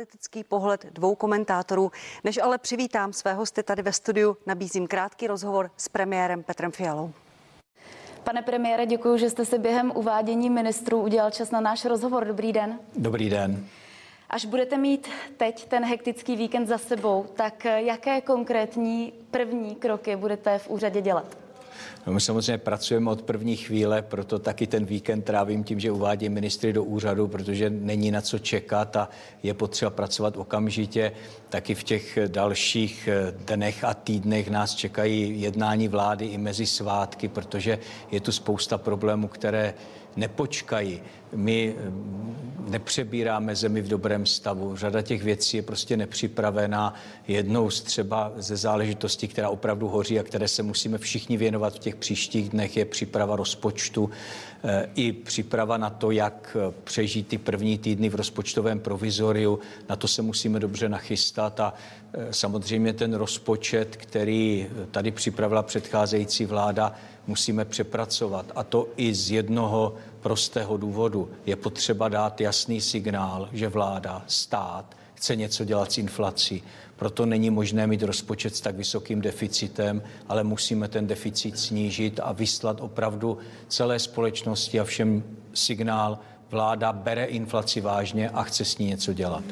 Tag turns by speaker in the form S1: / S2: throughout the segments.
S1: Politický pohled dvou komentátorů. Než ale přivítám své hosty tady ve studiu, nabízím krátký rozhovor s premiérem Petrem Fialou.
S2: Pane premiére, děkuji, že jste si během uvádění ministrů udělal čas na náš rozhovor. Dobrý den.
S3: Dobrý den.
S2: Až budete mít teď ten hektický víkend za sebou, tak jaké konkrétní první kroky budete v úřadě dělat?
S3: No my samozřejmě pracujeme od první chvíle, proto taky ten víkend trávím tím, že uvádím ministry do úřadu, protože není na co čekat a je potřeba pracovat okamžitě. Taky v těch dalších dnech a týdnech nás čekají jednání vlády i mezi svátky, protože je tu spousta problémů, které nepočkají. My nepřebíráme zemi v dobrém stavu. Řada těch věcí je prostě nepřipravená. Jednou z třeba ze záležitostí, která opravdu hoří a které se musíme všichni věnovat v těch příštích dnech, je příprava rozpočtu i příprava na to, jak přežít ty první týdny v rozpočtovém provizoriu. Na to se musíme dobře nachystat a samozřejmě ten rozpočet, který tady připravila předcházející vláda, musíme přepracovat. A to i z jednoho prostého důvodu. Je potřeba dát jasný signál, že vláda, stát chce něco dělat s inflací. Proto není možné mít rozpočet s tak vysokým deficitem, ale musíme ten deficit snížit a vyslat opravdu celé společnosti a všem signál, vláda bere inflaci vážně a chce s ní něco dělat.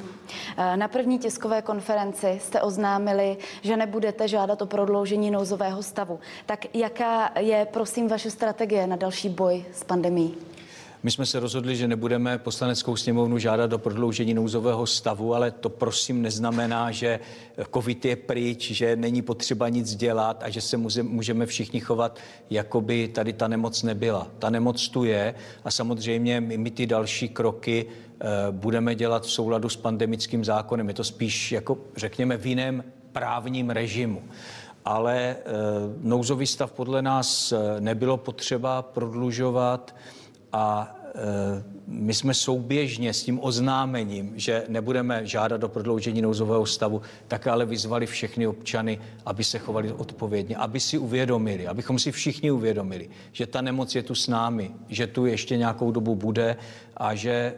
S2: Na první tiskové konferenci jste oznámili, že nebudete žádat o prodloužení nouzového stavu. Tak jaká je, prosím, vaše strategie na další boj s pandemí?
S3: My jsme se rozhodli, že nebudeme poslaneckou sněmovnu žádat o prodloužení nouzového stavu, ale to prosím neznamená, že covid je pryč, že není potřeba nic dělat a že se můžeme všichni chovat, jako by tady ta nemoc nebyla. Ta nemoc tu je a samozřejmě my, my ty další kroky budeme dělat v souladu s pandemickým zákonem. Je to spíš, jako řekněme, v jiném právním režimu ale e, nouzový stav podle nás nebylo potřeba prodlužovat a my jsme souběžně s tím oznámením, že nebudeme žádat o prodloužení nouzového stavu, tak ale vyzvali všechny občany, aby se chovali odpovědně, aby si uvědomili, abychom si všichni uvědomili, že ta nemoc je tu s námi, že tu ještě nějakou dobu bude a že e,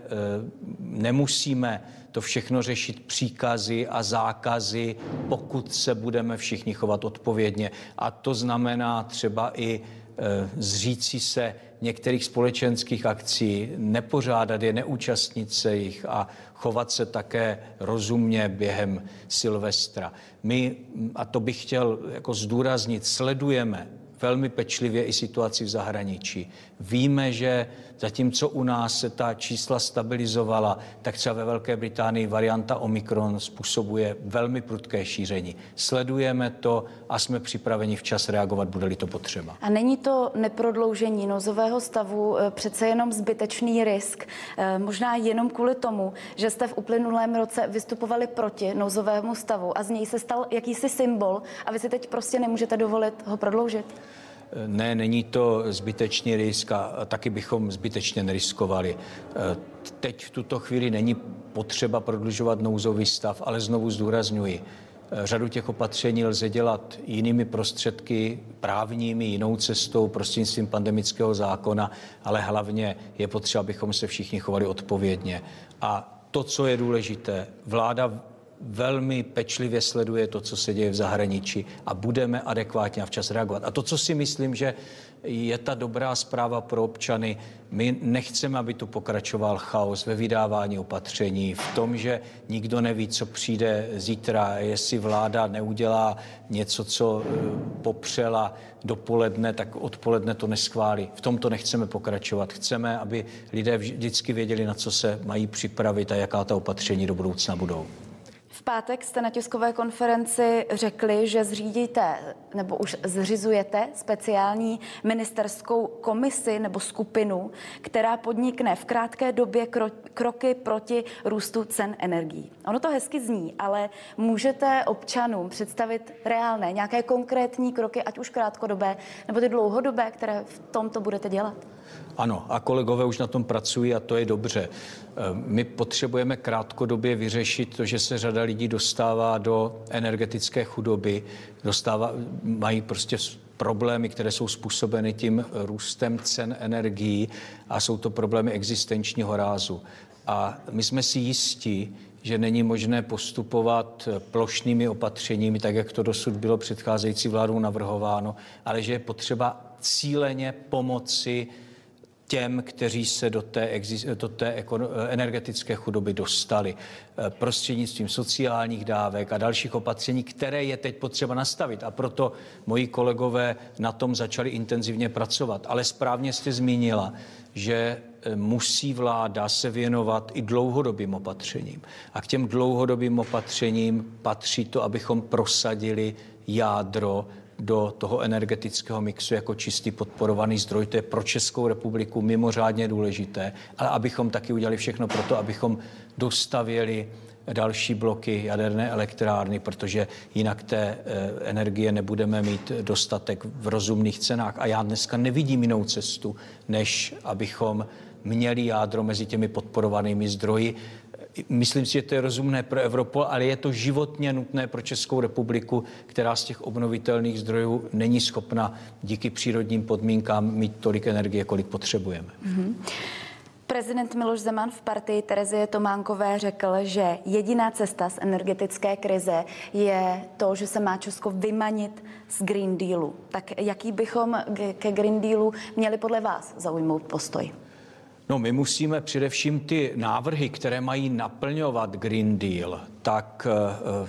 S3: nemusíme to všechno řešit příkazy a zákazy, pokud se budeme všichni chovat odpovědně. A to znamená třeba i zříci se některých společenských akcí, nepořádat je, neúčastnit se jich a chovat se také rozumně během Silvestra. My, a to bych chtěl jako zdůraznit, sledujeme velmi pečlivě i situaci v zahraničí. Víme, že zatímco u nás se ta čísla stabilizovala, tak třeba ve Velké Británii varianta Omikron způsobuje velmi prudké šíření. Sledujeme to a jsme připraveni včas reagovat, bude-li to potřeba.
S2: A není to neprodloužení nozového stavu přece jenom zbytečný risk? Možná jenom kvůli tomu, že jste v uplynulém roce vystupovali proti nouzovému stavu a z něj se stal jakýsi symbol a vy si teď prostě nemůžete dovolit ho prodloužit?
S3: Ne, není to zbytečný risk a taky bychom zbytečně neriskovali. Teď v tuto chvíli není potřeba prodlužovat nouzový stav, ale znovu zdůrazňuji, řadu těch opatření lze dělat jinými prostředky, právními, jinou cestou, prostřednictvím pandemického zákona, ale hlavně je potřeba, abychom se všichni chovali odpovědně. A to, co je důležité, vláda velmi pečlivě sleduje to, co se děje v zahraničí a budeme adekvátně a včas reagovat. A to, co si myslím, že je ta dobrá zpráva pro občany, my nechceme, aby tu pokračoval chaos ve vydávání opatření, v tom, že nikdo neví, co přijde zítra, jestli vláda neudělá něco, co popřela dopoledne, tak odpoledne to neschválí. V tom to nechceme pokračovat. Chceme, aby lidé vždycky věděli, na co se mají připravit a jaká ta opatření do budoucna budou.
S2: V pátek jste na tiskové konferenci řekli, že zřídíte nebo už zřizujete speciální ministerskou komisi nebo skupinu, která podnikne v krátké době kro- kroky proti růstu cen energií. Ono to hezky zní, ale můžete občanům představit reálné, nějaké konkrétní kroky, ať už krátkodobé nebo ty dlouhodobé, které v tomto budete dělat?
S3: Ano, a kolegové už na tom pracují a to je dobře. My potřebujeme krátkodobě vyřešit to, že se řada lidí dostává do energetické chudoby, dostává, mají prostě problémy, které jsou způsobeny tím růstem cen energií a jsou to problémy existenčního rázu. A my jsme si jistí, že není možné postupovat plošnými opatřeními, tak jak to dosud bylo předcházející vládou navrhováno, ale že je potřeba cíleně pomoci těm, kteří se do té, do té energetické chudoby dostali eh, prostřednictvím sociálních dávek a dalších opatření, které je teď potřeba nastavit. A proto moji kolegové na tom začali intenzivně pracovat. Ale správně jste zmínila, že eh, musí vláda se věnovat i dlouhodobým opatřením. A k těm dlouhodobým opatřením patří to, abychom prosadili jádro do toho energetického mixu jako čistý podporovaný zdroj. To je pro Českou republiku mimořádně důležité, ale abychom taky udělali všechno pro to, abychom dostavěli další bloky jaderné elektrárny, protože jinak té eh, energie nebudeme mít dostatek v rozumných cenách. A já dneska nevidím jinou cestu, než abychom měli jádro mezi těmi podporovanými zdroji. Myslím si, že to je rozumné pro Evropu, ale je to životně nutné pro Českou republiku, která z těch obnovitelných zdrojů není schopna díky přírodním podmínkám mít tolik energie, kolik potřebujeme. Mm-hmm.
S2: Prezident Miloš Zeman v partii Terezie Tománkové řekl, že jediná cesta z energetické krize je to, že se má Česko vymanit z Green Dealu. Tak jaký bychom ke Green Dealu měli podle vás zaujmout postoj?
S3: No, my musíme především ty návrhy, které mají naplňovat Green Deal, tak eh,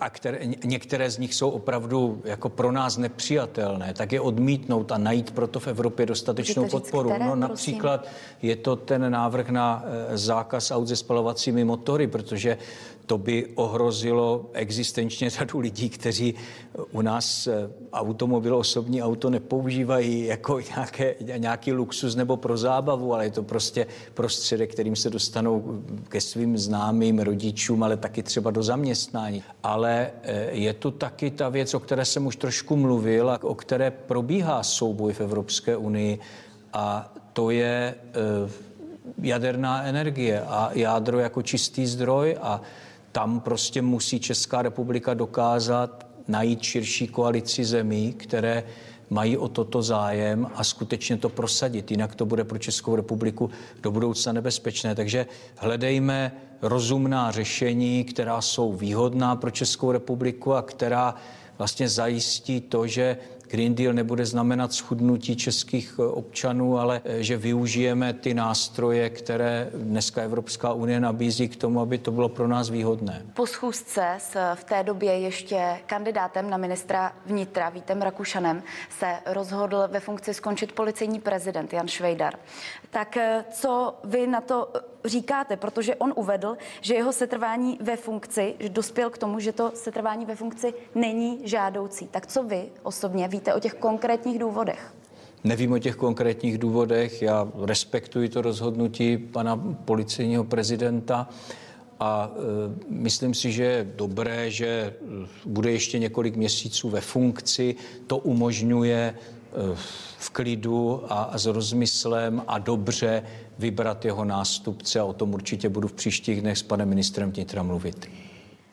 S3: a které, některé z nich jsou opravdu jako pro nás nepřijatelné, tak je odmítnout a najít proto v Evropě dostatečnou
S2: říct,
S3: podporu.
S2: Které,
S3: no například je to ten návrh na eh, zákaz aut se spalovacími motory, protože to by ohrozilo existenčně řadu lidí, kteří u nás eh, automobil, osobní auto nepoužívají jako nějaké, nějaký luxus nebo pro zábavu, ale je to prostě prostředek, kterým se dostanou ke svým známým rodičům, ale taky třeba do zaměstnání. Ale eh, je tu taky ta věc, o které jsem už trošku mluvil a o které probíhá souboj v Evropské unii a to je eh, jaderná energie a jádro jako čistý zdroj a tam prostě musí Česká republika dokázat najít širší koalici zemí, které mají o toto zájem a skutečně to prosadit. Jinak to bude pro Českou republiku do budoucna nebezpečné. Takže hledejme rozumná řešení, která jsou výhodná pro Českou republiku a která vlastně zajistí to, že Green Deal nebude znamenat schudnutí českých eh, občanů, ale eh, že využijeme ty nástroje, které dneska Evropská unie nabízí k tomu, aby to bylo pro nás výhodné.
S2: Po schůzce s v té době ještě kandidátem na ministra vnitra Vítem Rakušanem se rozhodl ve funkci skončit policejní prezident Jan Švejdar. Tak eh, co vy na to říkáte? Protože on uvedl, že jeho setrvání ve funkci, že dospěl k tomu, že to setrvání ve funkci není žádoucí. Tak co vy osobně víte víte o těch konkrétních důvodech?
S3: Nevím o těch konkrétních důvodech. Já respektuji to rozhodnutí pana policejního prezidenta a e, myslím si, že je dobré, že e, bude ještě několik měsíců ve funkci. To umožňuje e, v klidu a, a s rozmyslem a dobře vybrat jeho nástupce a o tom určitě budu v příštích dnech s panem ministrem vnitra mluvit.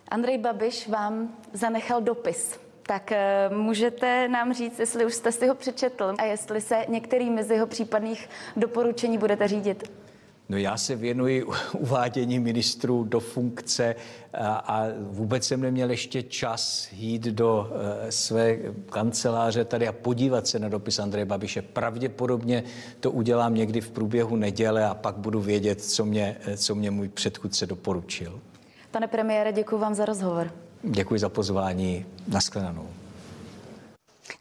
S2: Andrej Babiš vám zanechal dopis tak eh, můžete nám říct, jestli už jste si ho přečetl a jestli se některými z jeho případných doporučení budete řídit?
S3: No já se věnuji uvádění ministrů do funkce a, a vůbec jsem neměl ještě čas jít do uh, své kanceláře tady a podívat se na dopis Andreje Babiše. Pravděpodobně to udělám někdy v průběhu neděle a pak budu vědět, co mě, co mě můj předchůdce doporučil.
S2: Pane premiére, děkuji vám za rozhovor.
S3: Děkuji za pozvání. Naschledanou.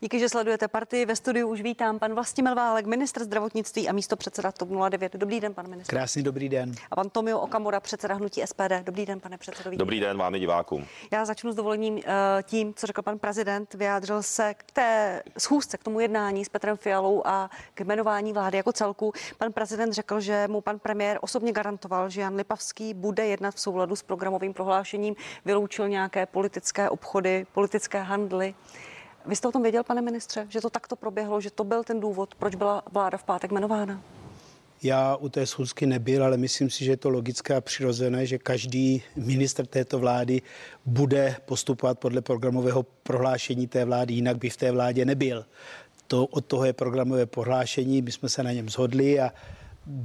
S1: Díky, že sledujete partii. Ve studiu už vítám pan Vlastimil Válek, ministr zdravotnictví a místo předseda TOP 09. Dobrý den, pan ministr.
S4: Krásný dobrý den.
S1: A pan Tomio Okamura, předseda hnutí SPD. Dobrý den, pane předsedo.
S5: Dobrý den vám i divákům.
S1: Já začnu s dovolením eh, tím, co řekl pan prezident. Vyjádřil se k té schůzce, k tomu jednání s Petrem Fialou a k jmenování vlády jako celku. Pan prezident řekl, že mu pan premiér osobně garantoval, že Jan Lipavský bude jednat v souladu s programovým prohlášením, vyloučil nějaké politické obchody, politické handly. Vy jste o tom věděl, pane ministře, že to takto proběhlo, že to byl ten důvod, proč byla vláda v pátek jmenována?
S4: Já u té schůzky nebyl, ale myslím si, že je to logické a přirozené, že každý minister této vlády bude postupovat podle programového prohlášení té vlády, jinak by v té vládě nebyl. To, od toho je programové prohlášení, my jsme se na něm shodli a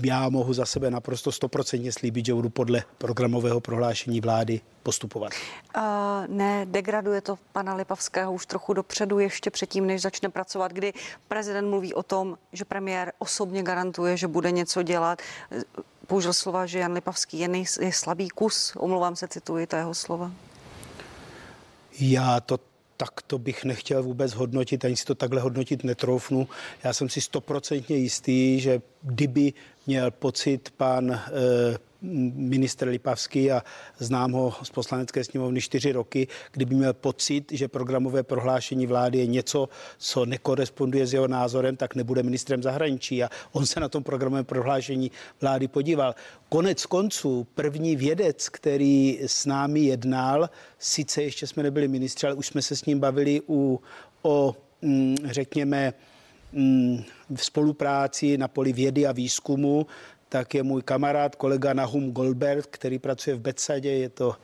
S4: já mohu za sebe naprosto stoprocentně slíbit, že budu podle programového prohlášení vlády postupovat.
S1: Uh, ne, degraduje to pana Lipavského už trochu dopředu, ještě předtím, než začne pracovat, kdy prezident mluví o tom, že premiér osobně garantuje, že bude něco dělat. Použil slova, že Jan Lipavský je, nej, je slabý kus. Omlouvám se, cituji to jeho slova.
S4: Já to tak to bych nechtěl vůbec hodnotit, ani si to takhle hodnotit netroufnu. Já jsem si stoprocentně jistý, že kdyby měl pocit pan eh, ministr Lipavský a znám ho z poslanecké sněmovny čtyři roky, kdyby měl pocit, že programové prohlášení vlády je něco, co nekoresponduje s jeho názorem, tak nebude ministrem zahraničí. A on se na tom programovém prohlášení vlády podíval. Konec konců první vědec, který s námi jednal, sice ještě jsme nebyli ministři, ale už jsme se s ním bavili u, o, mm, řekněme, v spolupráci na poli vědy a výzkumu, tak je můj kamarád, kolega Nahum Goldberg, který pracuje v Betsadě, je to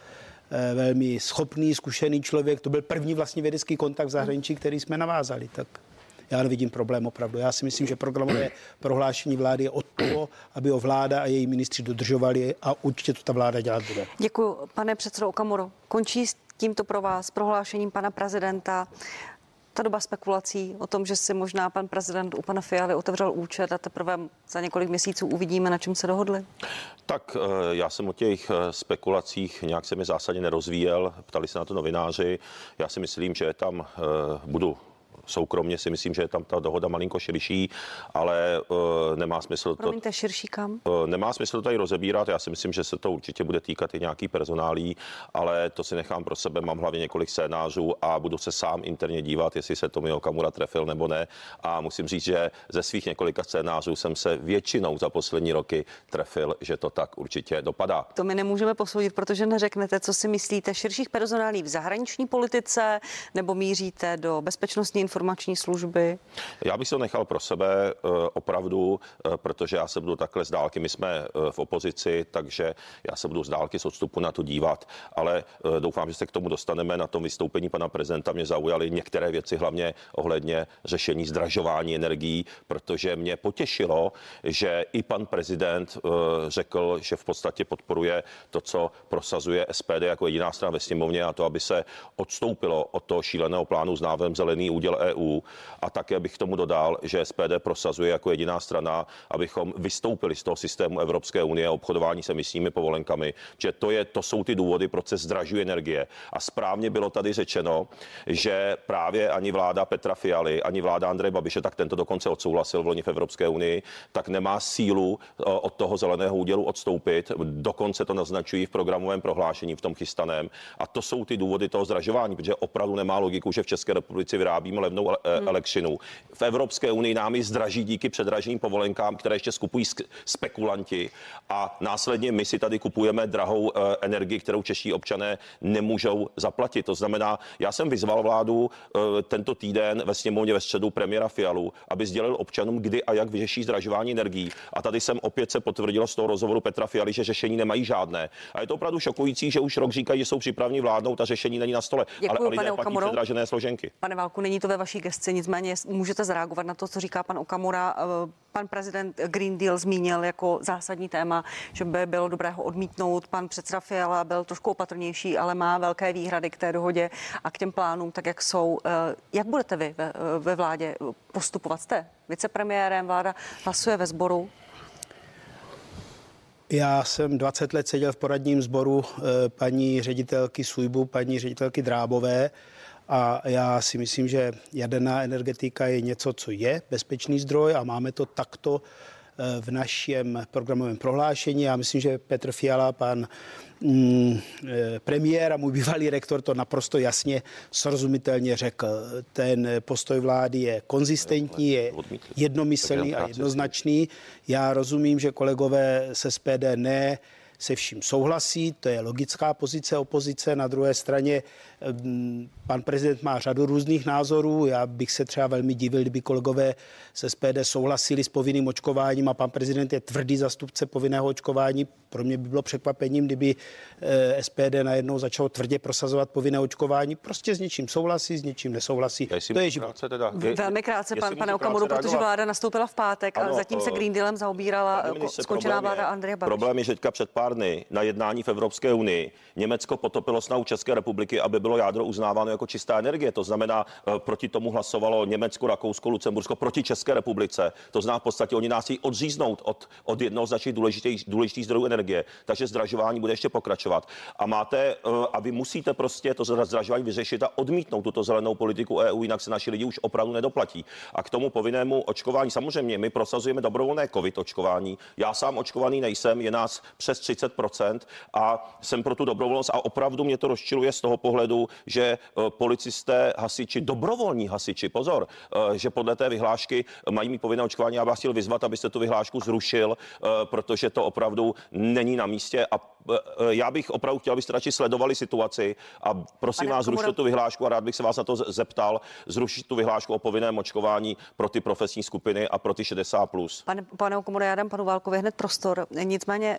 S4: eh, velmi schopný, zkušený člověk. To byl první vlastně vědecký kontakt v zahraničí, který jsme navázali. Tak já nevidím problém opravdu. Já si myslím, že programové prohlášení vlády je od toho, aby ho vláda a její ministři dodržovali a určitě to ta vláda dělat bude.
S1: Děkuji, pane předsedo Okamoro. Končí s tímto pro vás prohlášením pana prezidenta ta doba spekulací o tom, že si možná pan prezident u pana Fialy otevřel účet a teprve za několik měsíců uvidíme, na čem se dohodli?
S5: Tak eh, já jsem o těch eh, spekulacích nějak se mi zásadně nerozvíjel. Ptali se na to novináři. Já si myslím, že tam eh, budu soukromně si myslím, že je tam ta dohoda malinko širší, ale uh, nemá smysl
S1: to... Promiňte, širší kam?
S5: Uh, nemá smysl to tady rozebírat. Já si myslím, že se to určitě bude týkat i nějaký personálí, ale to si nechám pro sebe. Mám hlavně několik scénářů a budu se sám interně dívat, jestli se to mi Okamura trefil nebo ne. A musím říct, že ze svých několika scénářů jsem se většinou za poslední roky trefil, že to tak určitě dopadá.
S1: To my nemůžeme posoudit, protože neřeknete, co si myslíte širších personálí v zahraniční politice nebo míříte do bezpečnostní informace informační služby?
S5: Já bych to nechal pro sebe eh, opravdu, eh, protože já se budu takhle z dálky. My jsme eh, v opozici, takže já se budu z dálky z odstupu na to dívat, ale doufám, že se k tomu dostaneme. Na tom vystoupení pana prezidenta mě zaujaly některé věci, hlavně ohledně řešení zdražování energií, protože mě potěšilo, že i pan prezident řekl, že v podstatě podporuje to, co prosazuje SPD jako jediná strana ve sněmovně a to, aby se odstoupilo od toho šíleného plánu s návem Zelený úděl EU. A také bych k tomu dodal, že SPD prosazuje jako jediná strana, abychom vystoupili z toho systému Evropské unie obchodování se emisními povolenkami, že to, je, to jsou ty důvody, proč se zdražuje energie. A správně bylo tady řečeno, že právě ani vláda Petra Fialy, ani vláda Andreje Babiše, tak tento dokonce odsouhlasil v loni v Evropské unii, tak nemá sílu eh, od toho zeleného údělu odstoupit. Dokonce to naznačují v programovém prohlášení, v tom chystaném. A to jsou ty důvody toho zdražování, protože opravdu nemá logiku, že v České republice vyrábíme levnou hmm. elektřinu. V Evropské unii nám ji zdraží díky předraženým povolenkám, které ještě skupují spekulanti a následně my si tady kupujeme drahou eh, energii, kterou čeští občané nemůžou zaplatit. To znamená, já jsem vyzval vládu eh, tento týden ve sněmovně ve středu premiéra Fialu, aby sdělil občanům, kdy a jak vyřeší zdražování energií. A tady jsem opět se potvrdilo z toho rozhovoru Petra Fialy, že řešení nemají žádné. A je to opravdu šokující, že už rok říkají, že jsou připraveni vládnout a řešení není na stole.
S1: Děkuju,
S5: ale lidé platí předražené složenky.
S1: Pane Válku, není to ve vaší gesci, nicméně můžete zareagovat na to, co říká pan Okamura. Eh, pan prezident Green Deal zmínil jako zásadní téma, že by bylo dobré ho odmítnout. Pan předseda Fiala byl trošku opatrnější, ale má velké výhrady k té dohodě a k těm plánům, tak jak jsou. Eh, jak budete vy ve, ve vládě postupovat? Jste vicepremiérem, vláda hlasuje ve sboru.
S4: Já jsem 20 let seděl v poradním sboru eh, paní ředitelky Sujbu, paní ředitelky Drábové. A já si myslím, že jaderná energetika je něco, co je bezpečný zdroj a máme to takto eh, v našem programovém prohlášení. Já myslím, že Petr Fiala, pan mm, eh, premiér a můj bývalý rektor to naprosto jasně srozumitelně řekl. Ten postoj vlády je konzistentní, je jednomyslný a jednoznačný. Já rozumím, že kolegové se SPD ne se vším souhlasí, to je logická pozice opozice. Na druhé straně mm, pan prezident má řadu různých názorů. Já bych se třeba velmi divil, kdyby kolegové z SPD souhlasili s povinným očkováním a pan prezident je tvrdý zastupce povinného očkování. Pro mě by bylo překvapením, kdyby eh, SPD najednou začalo tvrdě prosazovat povinné očkování. Prostě s něčím souhlasí, s něčím nesouhlasí. To je život.
S5: Teda,
S1: Velmi krátce, pan, pane Okamuru, protože vláda nastoupila v pátek, ale zatím se Green Dealem zaobírala skončená vláda Andreje Babiše.
S5: Problém je, že teďka před pár dny na jednání v Evropské unii Německo potopilo snahu České republiky, aby bylo jádro uznáváno jako čistá energie. To znamená, proti tomu hlasovalo Německo, Rakousko, Lucembursko proti České republice. To znamená v podstatě, oni nás chtějí odříznout od, od jednoho z našich důležitých, důležitých zdrojů energie. Takže zdražování bude ještě pokračovat. A máte, a vy musíte prostě to zdražování vyřešit a odmítnout tuto zelenou politiku EU, jinak se naši lidi už opravdu nedoplatí. A k tomu povinnému očkování, samozřejmě my prosazujeme dobrovolné covid očkování. Já sám očkovaný nejsem, je nás přes 30% a jsem pro tu dobrovolnost a opravdu mě to rozčiluje z toho pohledu, že e, policisté, hasiči, dobrovolní hasiči, pozor, e, že podle té vyhlášky mají mít povinné očkování. Já vás chtěl vyzvat, abyste tu vyhlášku zrušil, e, protože to opravdu není na místě a já bych opravdu chtěl, abyste radši sledovali situaci a prosím Pane vás, zrušte tu vyhlášku a rád bych se vás na to zeptal, zrušit tu vyhlášku o povinném očkování pro ty profesní skupiny a pro ty 60+. Plus.
S1: Pane, pane Okomuro, já dám panu Válkovi hned prostor. Nicméně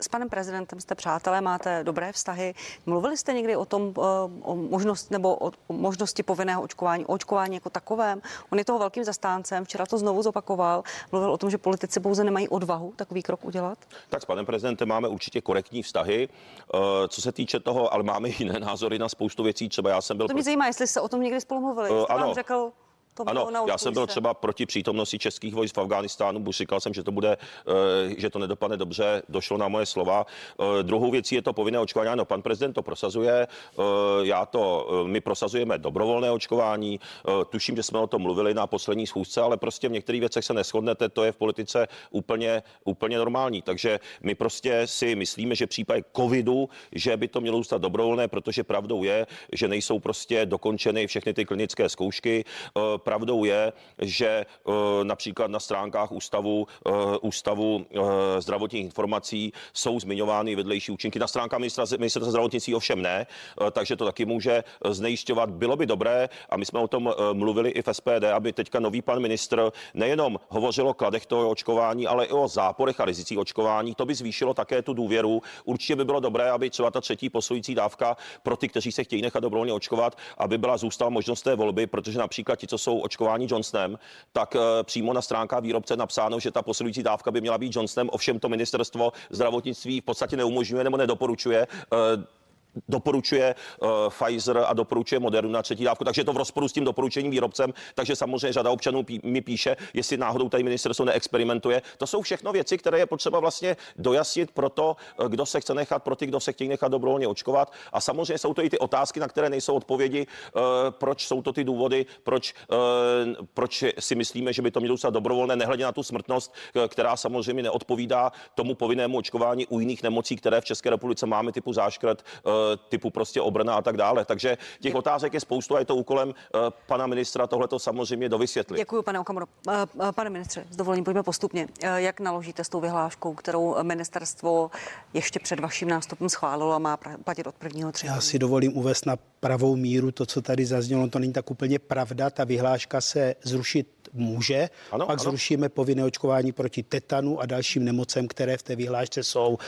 S1: s panem prezidentem jste přátelé, máte dobré vztahy. Mluvili jste někdy o tom, eh, o možnost, nebo o možnosti povinného očkování, o očkování jako takovém? On je toho velkým zastáncem, včera to znovu zopakoval. Mluvil o tom, že politici pouze nemají odvahu takový krok udělat?
S5: Tak s panem prezidentem máme určitě korektní vztahy. Eh, co se týče toho, ale máme jiné názory na spoustu věcí. Třeba já jsem byl.
S1: To mě pro... zajímá, jestli se o tom někdy spolu mluvili. Uh, ano. řekl,
S5: to ano, já jsem byl třeba proti přítomnosti českých vojsk v Afghánistánu, buď říkal jsem, že to bude, eh, že to nedopadne dobře, došlo na moje slova. Eh, druhou věcí je to povinné očkování. Ano, pan prezident to prosazuje, eh, já to, my prosazujeme dobrovolné očkování, tuším, že jsme o tom mluvili na poslední schůzce, ale prostě v některých věcech se neschodnete, to je v politice úplně, úplně normální. Takže my prostě si myslíme, že v případě covidu, že by to mělo zůstat dobrovolné, protože pravdou je, že nejsou prostě dokončeny všechny ty klinické zkoušky pravdou je, že eh, například na stránkách ústavu, eh, ústavu eh, zdravotních informací jsou zmiňovány vedlejší účinky. Na stránkách ministerstva zdravotnictví ovšem ne, takže to taky může znejišťovat. Bylo by dobré, a my jsme o tom mluvili i v SPD, aby teďka nový pan ministr nejenom hovořil o kladech toho očkování, ale i o záporech a rizicích očkování. To by zvýšilo také tu důvěru. Určitě by bylo dobré, aby třeba ta třetí posilující dávka pro ty, kteří se chtějí nechat dobrovolně očkovat, aby byla zůstala možnost té volby, protože například ti, co jsou očkování Johnsonem, tak eh, přímo na stránkách výrobce napsáno, že ta posilující dávka by měla být Johnsonem, ovšem to ministerstvo zdravotnictví v podstatě neumožňuje nebo nedoporučuje eh, doporučuje uh, Pfizer a doporučuje Moderna na třetí dávku, takže je to v rozporu s tím doporučením výrobcem, takže samozřejmě řada občanů pí, mi píše, jestli náhodou tady ministerstvo neexperimentuje. To jsou všechno věci, které je potřeba vlastně dojasnit pro to, uh, kdo se chce nechat, pro ty, kdo se chtějí nechat dobrovolně očkovat. A samozřejmě jsou to i ty otázky, na které nejsou odpovědi, uh, proč jsou to ty důvody, proč, uh, proč si myslíme, že by to mělo zůstat dobrovolné, nehledě na tu smrtnost, která samozřejmě neodpovídá tomu povinnému očkování u jiných nemocí, které v České republice máme, typu záškrt, uh, typu prostě obrana a tak dále. Takže těch otázek je spoustu a je to úkolem eh, pana ministra tohle to samozřejmě dovysvětlit.
S1: Děkuji, pane Okamuro. Eh, eh, pane ministře, s dovolením pojďme postupně. Jak naložíte s tou vyhláškou, kterou ministerstvo ještě před vaším nástupem schválilo a má platit od prvního třetího?
S4: Já si dovolím uvést na pravou míru to, co tady zaznělo. To není tak úplně pravda. Ta vyhláška se zrušit může. Ano, pak ano. zrušíme povinné očkování proti tetanu a dalším nemocem, které v té vyhlášce jsou.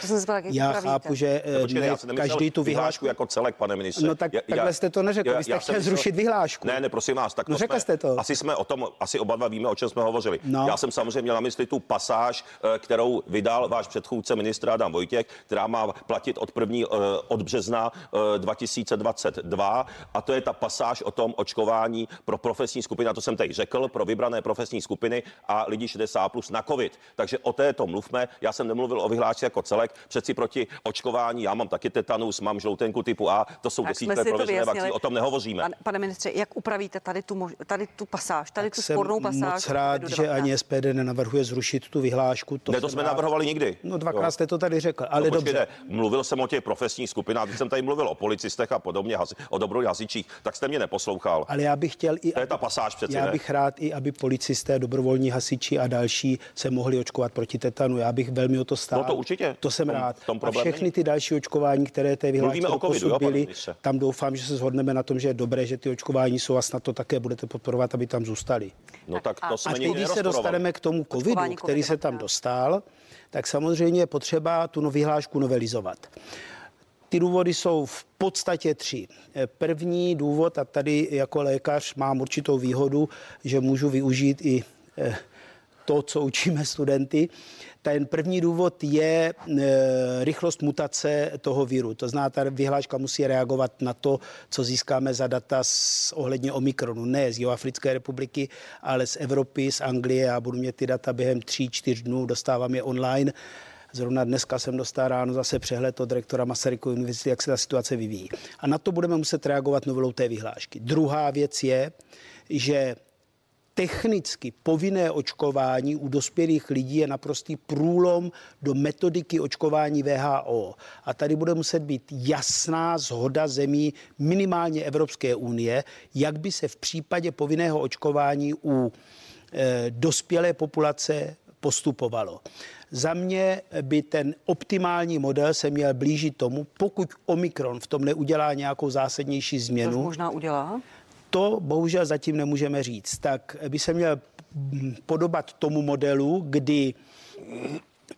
S4: já chápu, že
S5: ne, já každý tu vyhlášku jako celek, pane ministře.
S4: No tak já, takhle jste to neřekl. Vy jste chtěl myslel, zrušit vyhlášku.
S5: Ne, ne, prosím vás. Tak
S4: no řekl jste to.
S5: Asi jsme o tom, asi oba dva víme, o čem jsme hovořili. No. Já jsem samozřejmě měl na mysli tu pasáž, eh, kterou vydal váš předchůdce ministr Adam Vojtěch, která má platit od první, eh, od března 2022 eh, a to je ta pasáž o tom očkování pro profesní skupiny, a to jsem tady řekl, pro vybrané profesní skupiny a lidi 60 plus na COVID. Takže o této mluvme. Já jsem nemluvil o vyhlášce jako celek, přeci proti očkování. Já mám taky tetanus, mám žloutenku typu A, to jsou desítky provezené vakcíny, o tom nehovoříme.
S1: Pan, pane ministře, jak upravíte tady tu, tady tu pasáž, tady tak tu spornou pasáž?
S4: Moc rád, že ani SPD nenavrhuje zrušit tu vyhlášku.
S5: To, ne, to jsme rád. navrhovali nikdy.
S4: No dvakrát jo. jste to tady řekl, ale no, dobře.
S5: Mluvil jsem o těch profesních skupinách, když jsem tady mluvil o policistech a podobně, o dobrovolných hasičích, tak jste mě neposlouchal.
S4: Ale já bych chtěl i...
S5: To je ta pasáž přeci,
S4: Já
S5: ne?
S4: bych rád i, aby policisté, dobrovolní hasiči a další se mohli očkovat proti tetanu. Já bych velmi o to stál.
S5: No to určitě.
S4: To jsem
S5: Tom-
S4: rád.
S5: tom
S4: a všechny
S5: není.
S4: ty další očkování, které té vyhlášky
S5: Mluvíme o covidu, jo, ministře?
S4: tam doufám, že se shodneme na tom, že je dobré, že ty očkování jsou a snad to také budete podporovat, aby tam zůstali.
S5: No tak
S1: a-
S5: to
S1: a
S5: jsme
S4: A teď, když se dostaneme k tomu covidu,
S1: Očkování
S4: který se tam
S1: COVID-19.
S4: dostal, tak samozřejmě je potřeba tu vyhlášku novelizovat. Ty důvody jsou v podstatě tři. První důvod, a tady jako lékař mám určitou výhodu, že můžu využít i eh, to, co učíme studenty. Ten první důvod je e, rychlost mutace toho viru. To znamená, ta vyhláška musí reagovat na to, co získáme za data z, ohledně Omikronu. Ne z Jihoafrické republiky, ale z Evropy, z Anglie. Já budu mít ty data během tří, čtyř dnů, dostávám je online. Zrovna dneska jsem dostal ráno zase přehled od rektora Masarykovy univerzity, jak se ta situace vyvíjí. A na to budeme muset reagovat novelou té vyhlášky. Druhá věc je, že technicky povinné očkování u dospělých lidí je naprostý průlom do metodiky očkování VHO. A tady bude muset být jasná zhoda zemí minimálně Evropské unie, jak by se v případě povinného očkování u e, dospělé populace postupovalo. Za mě by ten optimální model se měl blížit tomu, pokud Omikron v tom neudělá nějakou zásadnější změnu,
S1: možná udělá.
S4: To bohužel zatím nemůžeme říct. Tak by se měl podobat tomu modelu, kdy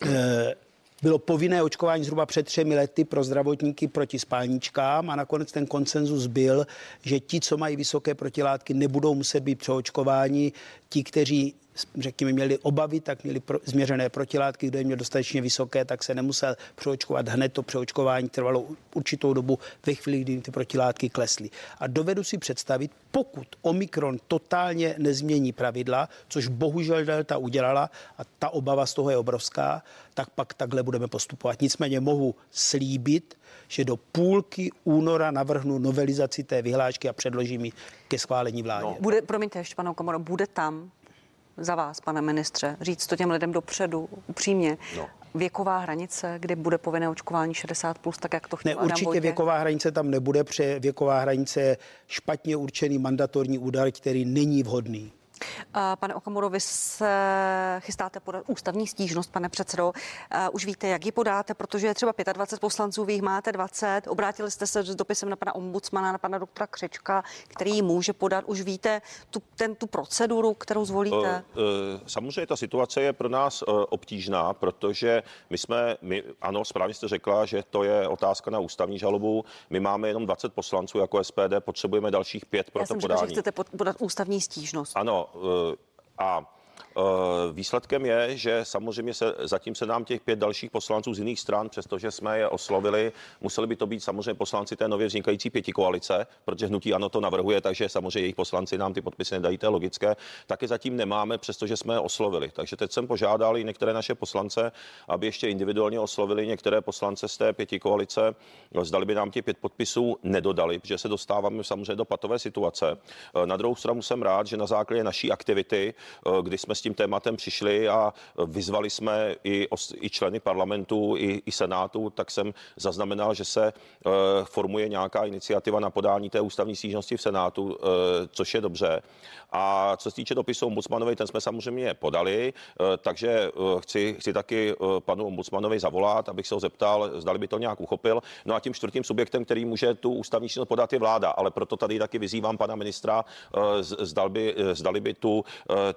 S4: eh, bylo povinné očkování zhruba před třemi lety pro zdravotníky proti spálničkám a nakonec ten konsenzus byl, že ti, co mají vysoké protilátky, nebudou muset být přeočkováni. Ti, kteří řekněme, měli obavy, tak měli pro, změřené protilátky, kdo je měl dostatečně vysoké, tak se nemusel přeočkovat hned. To přeočkování trvalo určitou dobu ve chvíli, kdy ty protilátky klesly. A dovedu si představit, pokud Omikron totálně nezmění pravidla, což bohužel Delta udělala a ta obava z toho je obrovská, tak pak takhle budeme postupovat. Nicméně mohu slíbit, že do půlky února navrhnu novelizaci té vyhlášky a předložím ji ke schválení vládě. No.
S1: Bude, promiňte ještě, pane Komoro, bude tam za vás, pane ministře, říct to těm lidem dopředu, upřímně,
S5: No.
S1: věková hranice, kde bude povinné očkování 60+, plus, tak jak to chtěl
S4: Ne,
S1: Adam
S4: určitě
S1: Vojtěch?
S4: věková hranice tam nebude, protože věková hranice je špatně určený mandatorní údar, který není vhodný.
S1: A, Pane Okamuro, vy se chystáte podat ústavní stížnost, pane předsedo. A, Už víte, jak ji podáte, protože je třeba 25 poslanců, vy jich máte 20. Obrátili jste se s dopisem na pana ombudsmana, na pana doktora Křečka, který ji může podat. Už víte tu, ten, tu proceduru, kterou zvolíte?
S5: Eh, eh, Samozřejmě ta situace je pro nás eh, obtížná, protože my jsme, my, ano, správně jste řekla, že to je otázka na ústavní žalobu. My máme jenom 20 poslanců jako SPD, potřebujeme dalších pět pro
S1: Já
S5: to
S1: jsem řekla, že
S5: podání.
S1: chcete pod- podat ústavní stížnost.
S5: Ano, eh, a eh, Výsledkem je, že samozřejmě se, zatím se nám těch pět dalších poslanců z jiných stran, přestože jsme je oslovili, museli by to být samozřejmě poslanci té nově vznikající pěti koalice, protože hnutí ano to navrhuje, takže samozřejmě jejich poslanci nám ty podpisy nedají, to je logické. Taky zatím nemáme, přestože jsme je oslovili. Takže teď jsem požádal i některé naše poslance, aby ještě individuálně oslovili některé poslance z té pěti koalice, zdali by nám těch pět podpisů nedodali, protože se dostáváme samozřejmě do patové situace. Eh, Na druhou stranu jsem rád, že na základě naší aktivity, eh, kdy jsme tím tématem přišli a vyzvali jsme i, i členy parlamentu, i, i senátu, tak jsem zaznamenal, že se eh, formuje nějaká iniciativa na podání té ústavní stížnosti v senátu, eh, což je dobře. A co se týče dopisu ombudsmanovi, ten jsme samozřejmě podali, eh, takže chci, chci taky panu ombudsmanovi zavolat, abych se ho zeptal, zdali by to nějak uchopil. No a tím čtvrtým subjektem, který může tu ústavní činnost podat, je vláda, ale proto tady taky vyzývám pana ministra, zdal by, zdali by tu,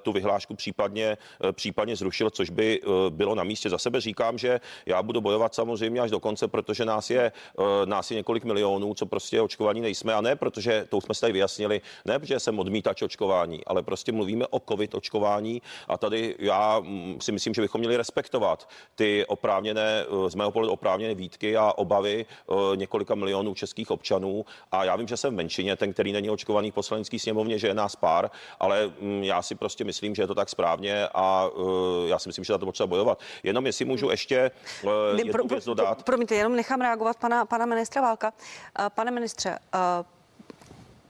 S5: tu vyhlášku případně, eh, případně zrušil, což by eh, bylo na místě. Za sebe říkám, že já budu bojovat samozřejmě až do konce, protože nás je, eh, nás je několik milionů, co prostě očkovaní nejsme. A ne, protože to už jsme si tady vyjasnili, ne, protože jsem odmítač očkování, ale prostě mluvíme o covid očkování. A tady já mm, si myslím, že bychom měli respektovat ty oprávněné, z mého pohledu oprávněné výtky a obavy několika milionů českých občanů. A já vím, že jsem v menšině, ten, který není očkovaný v poslanecký sněmovně, že je nás pár, ale mm, já si prostě myslím, že je to tak správně a eh, já si myslím, že za to potřeba bojovat. Jenom jestli můžu ještě eh, jednu věc dodat.
S1: Promiňte, jenom nechám reagovat pana, pana ministra Válka. Eh, Pane ministře,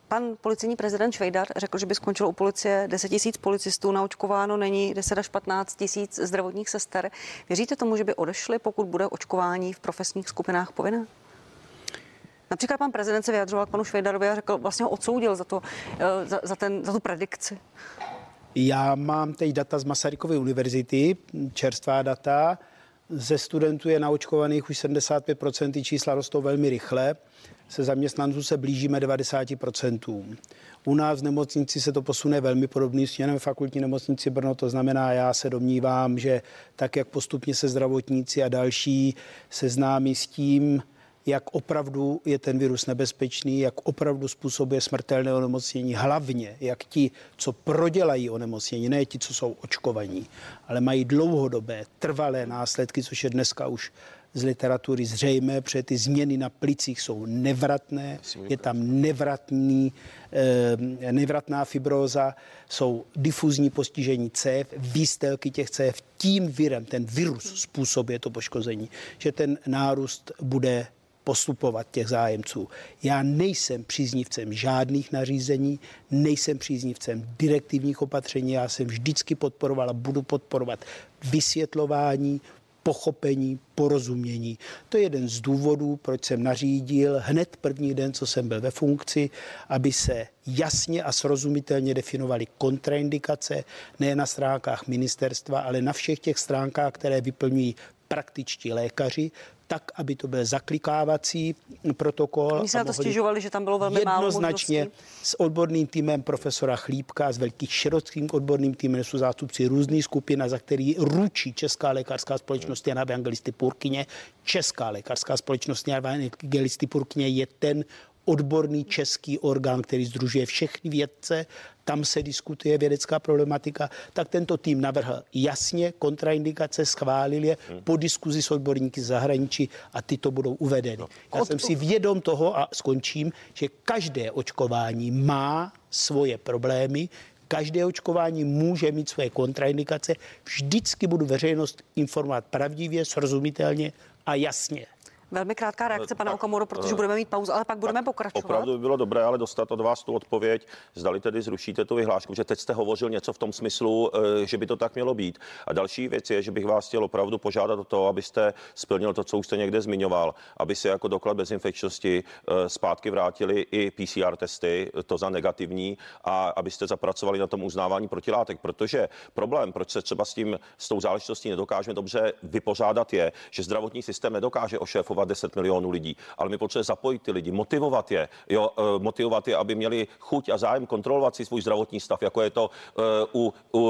S1: pan policejní prezident Švejdar řekl, že by skončilo u policie 10 tisíc policistů, naočkováno není 10 až 15 tisíc zdravotních sester. Věříte tomu, že by odešli, pokud bude očkování v profesních skupinách povinné? Například pan prezident se vyjadřoval k panu Švejdarovi a řekl, vlastně ho odsoudil za, to, za, za, ten, za tu predikci.
S4: Já mám teď data z Masarykovy univerzity, čerstvá data. Ze studentů je naočkovaných už 75%, ty čísla rostou velmi rychle. Se zaměstnanců se blížíme 90%. U nás v nemocnici se to posune velmi podobným směrem fakultní nemocnici Brno, to znamená, já se domnívám, že tak, jak postupně se zdravotníci a další seznámí s tím, jak opravdu je ten virus nebezpečný, jak opravdu způsobuje smrtelné onemocnění, hlavně jak ti, co prodělají onemocnění, ne ti, co jsou očkovaní, ale mají dlouhodobé, trvalé následky, což je dneska už z literatury zřejmé, protože ty změny na plicích jsou nevratné, je tam nevratný, eh, nevratná fibróza, jsou difuzní postižení cév, výstelky těch cév, tím virem, ten virus způsobuje to poškození, že ten nárůst bude postupovat těch zájemců. Já nejsem příznivcem žádných nařízení, nejsem příznivcem direktivních opatření, já jsem vždycky podporoval a budu podporovat vysvětlování, pochopení, porozumění. To je jeden z důvodů, proč jsem nařídil hned první den, co jsem byl ve funkci, aby se jasně a srozumitelně definovaly kontraindikace, ne na stránkách ministerstva, ale na všech těch stránkách, které vyplňují praktičtí lékaři, tak, aby to byl zaklikávací protokol.
S1: Oni se na to stěžovali, že tam bylo velmi
S4: jednoznačně málo s odborným týmem profesora Chlípka, s velkým širokým odborným týmem, jsou zástupci různých skupin, za který ručí Česká lékařská společnost Jana Evangelisty Purkyně. Česká lékařská společnost Jana Evangelisty Purkyně je ten odborný český orgán, který združuje všechny vědce, tam se diskutuje vědecká problematika, tak tento tým navrhl jasně kontraindikace, schválil je hmm. po diskuzi s odborníky z zahraničí a ty to budou uvedeny. No. Já jsem si vědom toho a skončím, že každé očkování má svoje problémy, každé očkování může mít svoje kontraindikace. Vždycky budu veřejnost informovat pravdivě, srozumitelně a jasně.
S1: Velmi krátká reakce, pana Okamoro, protože uh, budeme mít pauzu, ale pak budeme pokračovat.
S5: Opravdu by bylo dobré, ale dostat od vás tu odpověď, zdali tedy zrušíte tu vyhlášku, že teď jste hovořil něco v tom smyslu, eh, že by to tak mělo být. A další věc je, že bych vás chtěl opravdu požádat o to, abyste splnil to, co už jste někde zmiňoval, aby se jako doklad bezinfekčnosti eh, zpátky vrátili i PCR testy, to za negativní, a abyste zapracovali na tom uznávání protilátek, protože problém, proč se třeba s tím, s tou záležitostí nedokážeme dobře vypořádat, je, že zdravotní systém nedokáže ošéfovat očkovat 10 milionů lidí, ale my potřebujeme zapojit ty lidi, motivovat je, jo, eh, motivovat je, aby měli chuť a zájem kontrolovat si svůj zdravotní stav, jako je to eh, u, u,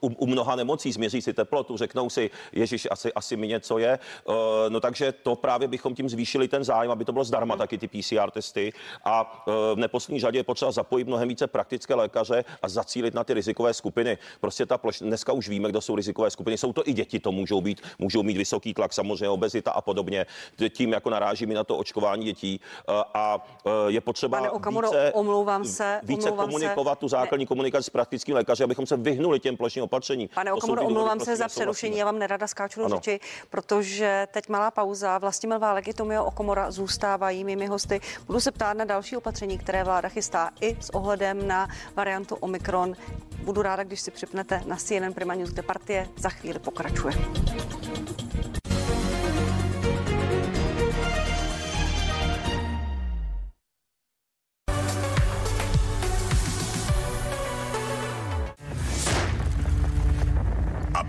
S5: u, u mnoha nemocí, změří si teplotu, řeknou si, Ježíš, asi, asi mi něco je. Eh, no takže to právě bychom tím zvýšili ten zájem, aby to bylo zdarma hmm. taky ty PCR testy a v neposlední řadě je potřeba zapojit mnohem více praktické lékaře a zacílit na ty rizikové skupiny. Prostě ta ploš, dneska už víme, kdo jsou rizikové skupiny. Jsou to i děti, to můžou být, můžou mít vysoký tlak, samozřejmě obezita a podobně tím jako narážíme na to očkování dětí eh, a eh, je potřeba
S1: Pane Okamuro, více, omlouvám se,
S5: více
S1: omlouvám
S5: komunikovat
S1: se.
S5: tu základní ne. komunikaci s praktickým lékařem, abychom se vyhnuli těm plošným opatřením.
S1: Pane Okamuro, omlouvám se za přerušení, já vám nerada skáču do řeči, protože teď malá pauza. Vlastimil Válek i Tomio Okamura zůstávají mými hosty. Budu se ptát na další opatření, které vláda chystá i s ohledem na variantu Omikron. Budu ráda, když si připnete na CNN Prima News, kde partie za chvíli pokračuje.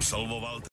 S6: Absolvoval